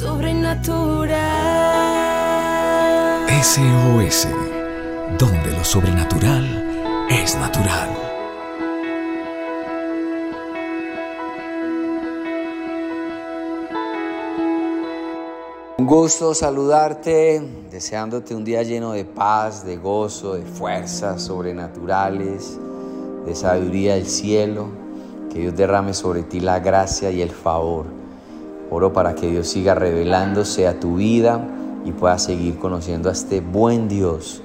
sobrenatural. SOS, donde lo sobrenatural es natural. Un gusto saludarte, deseándote un día lleno de paz, de gozo, de fuerzas sobrenaturales, de sabiduría del cielo. Que Dios derrame sobre ti la gracia y el favor. Oro para que Dios siga revelándose a tu vida y puedas seguir conociendo a este buen Dios.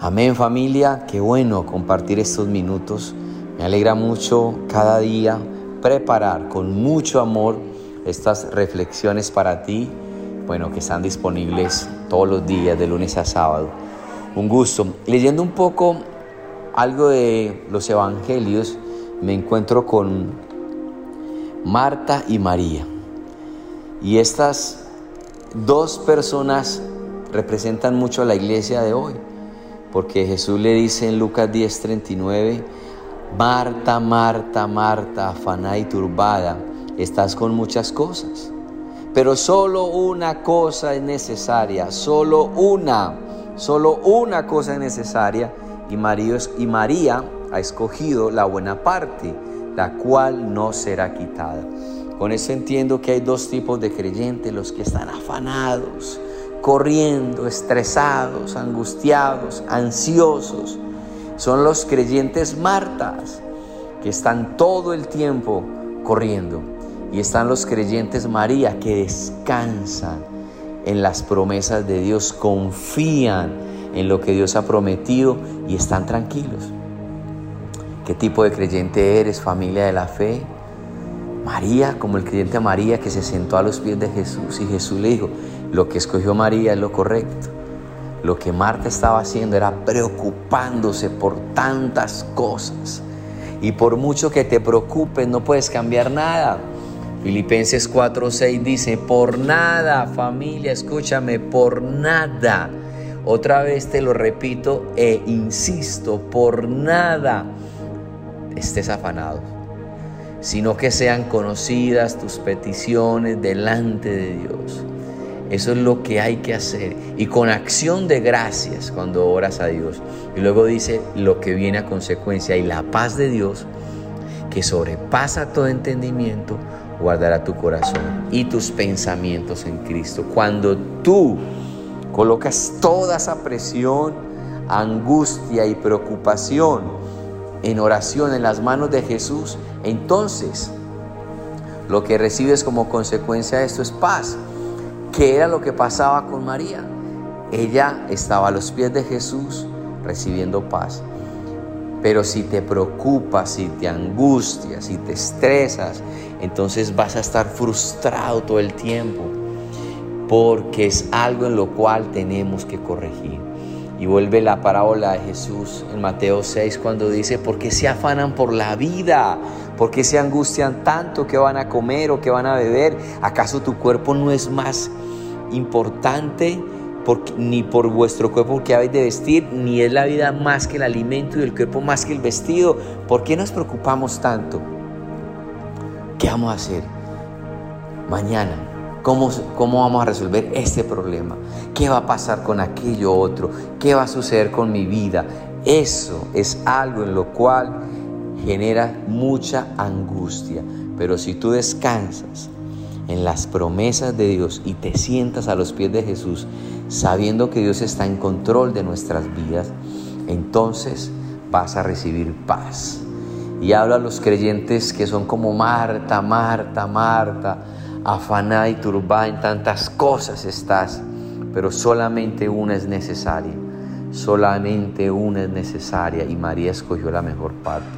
Amén familia, qué bueno compartir estos minutos. Me alegra mucho cada día preparar con mucho amor estas reflexiones para ti bueno, que están disponibles todos los días, de lunes a sábado. Un gusto. Leyendo un poco algo de los evangelios, me encuentro con Marta y María. Y estas dos personas representan mucho a la iglesia de hoy, porque Jesús le dice en Lucas 10:39, Marta, Marta, Marta, afanada y turbada, estás con muchas cosas pero solo una cosa es necesaria, solo una, solo una cosa es necesaria. Y María, y María ha escogido la buena parte, la cual no será quitada. Con eso entiendo que hay dos tipos de creyentes, los que están afanados, corriendo, estresados, angustiados, ansiosos. Son los creyentes martas, que están todo el tiempo corriendo. Y están los creyentes María que descansan en las promesas de Dios, confían en lo que Dios ha prometido y están tranquilos. ¿Qué tipo de creyente eres, familia de la fe? María, como el creyente María que se sentó a los pies de Jesús y Jesús le dijo, lo que escogió María es lo correcto. Lo que Marta estaba haciendo era preocupándose por tantas cosas. Y por mucho que te preocupes, no puedes cambiar nada. Filipenses 4:6 dice, por nada, familia, escúchame, por nada. Otra vez te lo repito e insisto, por nada estés afanado, sino que sean conocidas tus peticiones delante de Dios. Eso es lo que hay que hacer. Y con acción de gracias cuando oras a Dios. Y luego dice lo que viene a consecuencia. Y la paz de Dios, que sobrepasa todo entendimiento, guardará tu corazón y tus pensamientos en Cristo. Cuando tú colocas toda esa presión, angustia y preocupación en oración en las manos de Jesús, entonces lo que recibes como consecuencia de esto es paz. ¿Qué era lo que pasaba con María? Ella estaba a los pies de Jesús recibiendo paz. Pero si te preocupas, si te angustias, si te estresas, entonces vas a estar frustrado todo el tiempo, porque es algo en lo cual tenemos que corregir. Y vuelve la parábola de Jesús en Mateo 6 cuando dice, ¿por qué se afanan por la vida? ¿Por qué se angustian tanto que van a comer o que van a beber? ¿Acaso tu cuerpo no es más importante? ni por vuestro cuerpo que habéis de vestir, ni es la vida más que el alimento y el cuerpo más que el vestido. ¿Por qué nos preocupamos tanto? ¿Qué vamos a hacer mañana? ¿Cómo, ¿Cómo vamos a resolver este problema? ¿Qué va a pasar con aquello otro? ¿Qué va a suceder con mi vida? Eso es algo en lo cual genera mucha angustia. Pero si tú descansas en las promesas de Dios y te sientas a los pies de Jesús, sabiendo que Dios está en control de nuestras vidas, entonces vas a recibir paz. Y habla a los creyentes que son como Marta, Marta, Marta, afanada y turbada en tantas cosas estás, pero solamente una es necesaria, solamente una es necesaria y María escogió la mejor parte.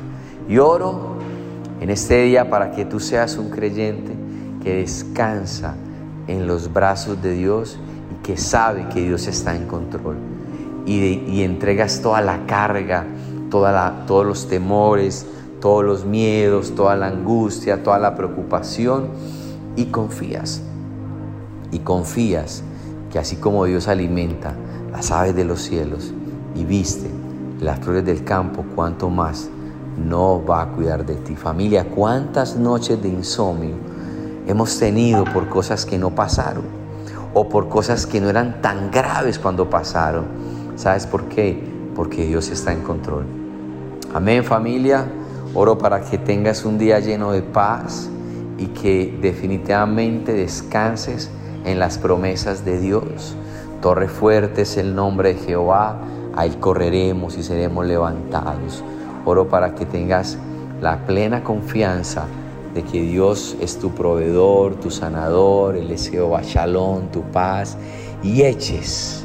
Y oro en este día para que tú seas un creyente que descansa en los brazos de Dios y que sabe que Dios está en control. Y, entregas toda la carga, toda todos los temores, todos los miedos, toda la angustia, toda la preocupación y confías. Y confías que así como Dios alimenta las aves de los cielos y viste las flores del campo, cuanto más no va a cuidar de ti. Familia, ¿cuántas noches de insomnio hemos tenido por cosas que no pasaron. o por cosas que no eran tan graves cuando pasaron. ¿Sabes por qué? Porque Dios está en control. Amén familia. Oro para que tengas un día lleno de paz y que definitivamente descanses en las promesas de Dios. Torre fuerte es el nombre de Jehová, a él correremos y seremos levantados. Oro para que tengas la plena confianza de que Dios es tu proveedor, tu sanador, Él es Jehová Shalom, tu paz, y eches,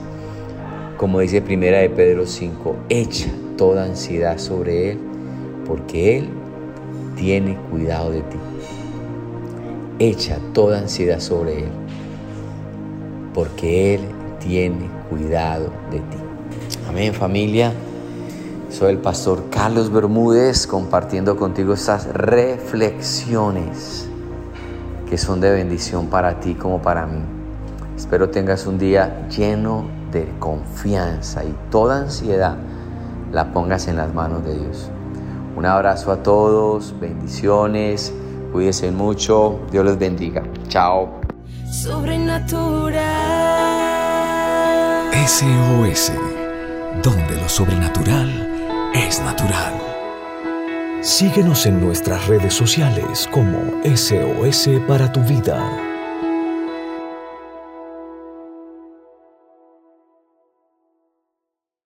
como dice primera de Pedro 5, echa toda ansiedad sobre Él, porque Él tiene cuidado de ti. Echa toda ansiedad sobre Él, porque Él tiene cuidado de ti. Amén familia. Soy el pastor Carlos Bermúdez compartiendo contigo estas reflexiones que son de bendición para ti como para mí. Espero tengas un día lleno de confianza y toda ansiedad la pongas en las manos de Dios. Un abrazo a todos, bendiciones, cuídense mucho, Dios les bendiga. Chao. Sobrenatural. SOS, donde lo sobrenatural es natural. Síguenos en nuestras redes sociales como SOS para tu vida.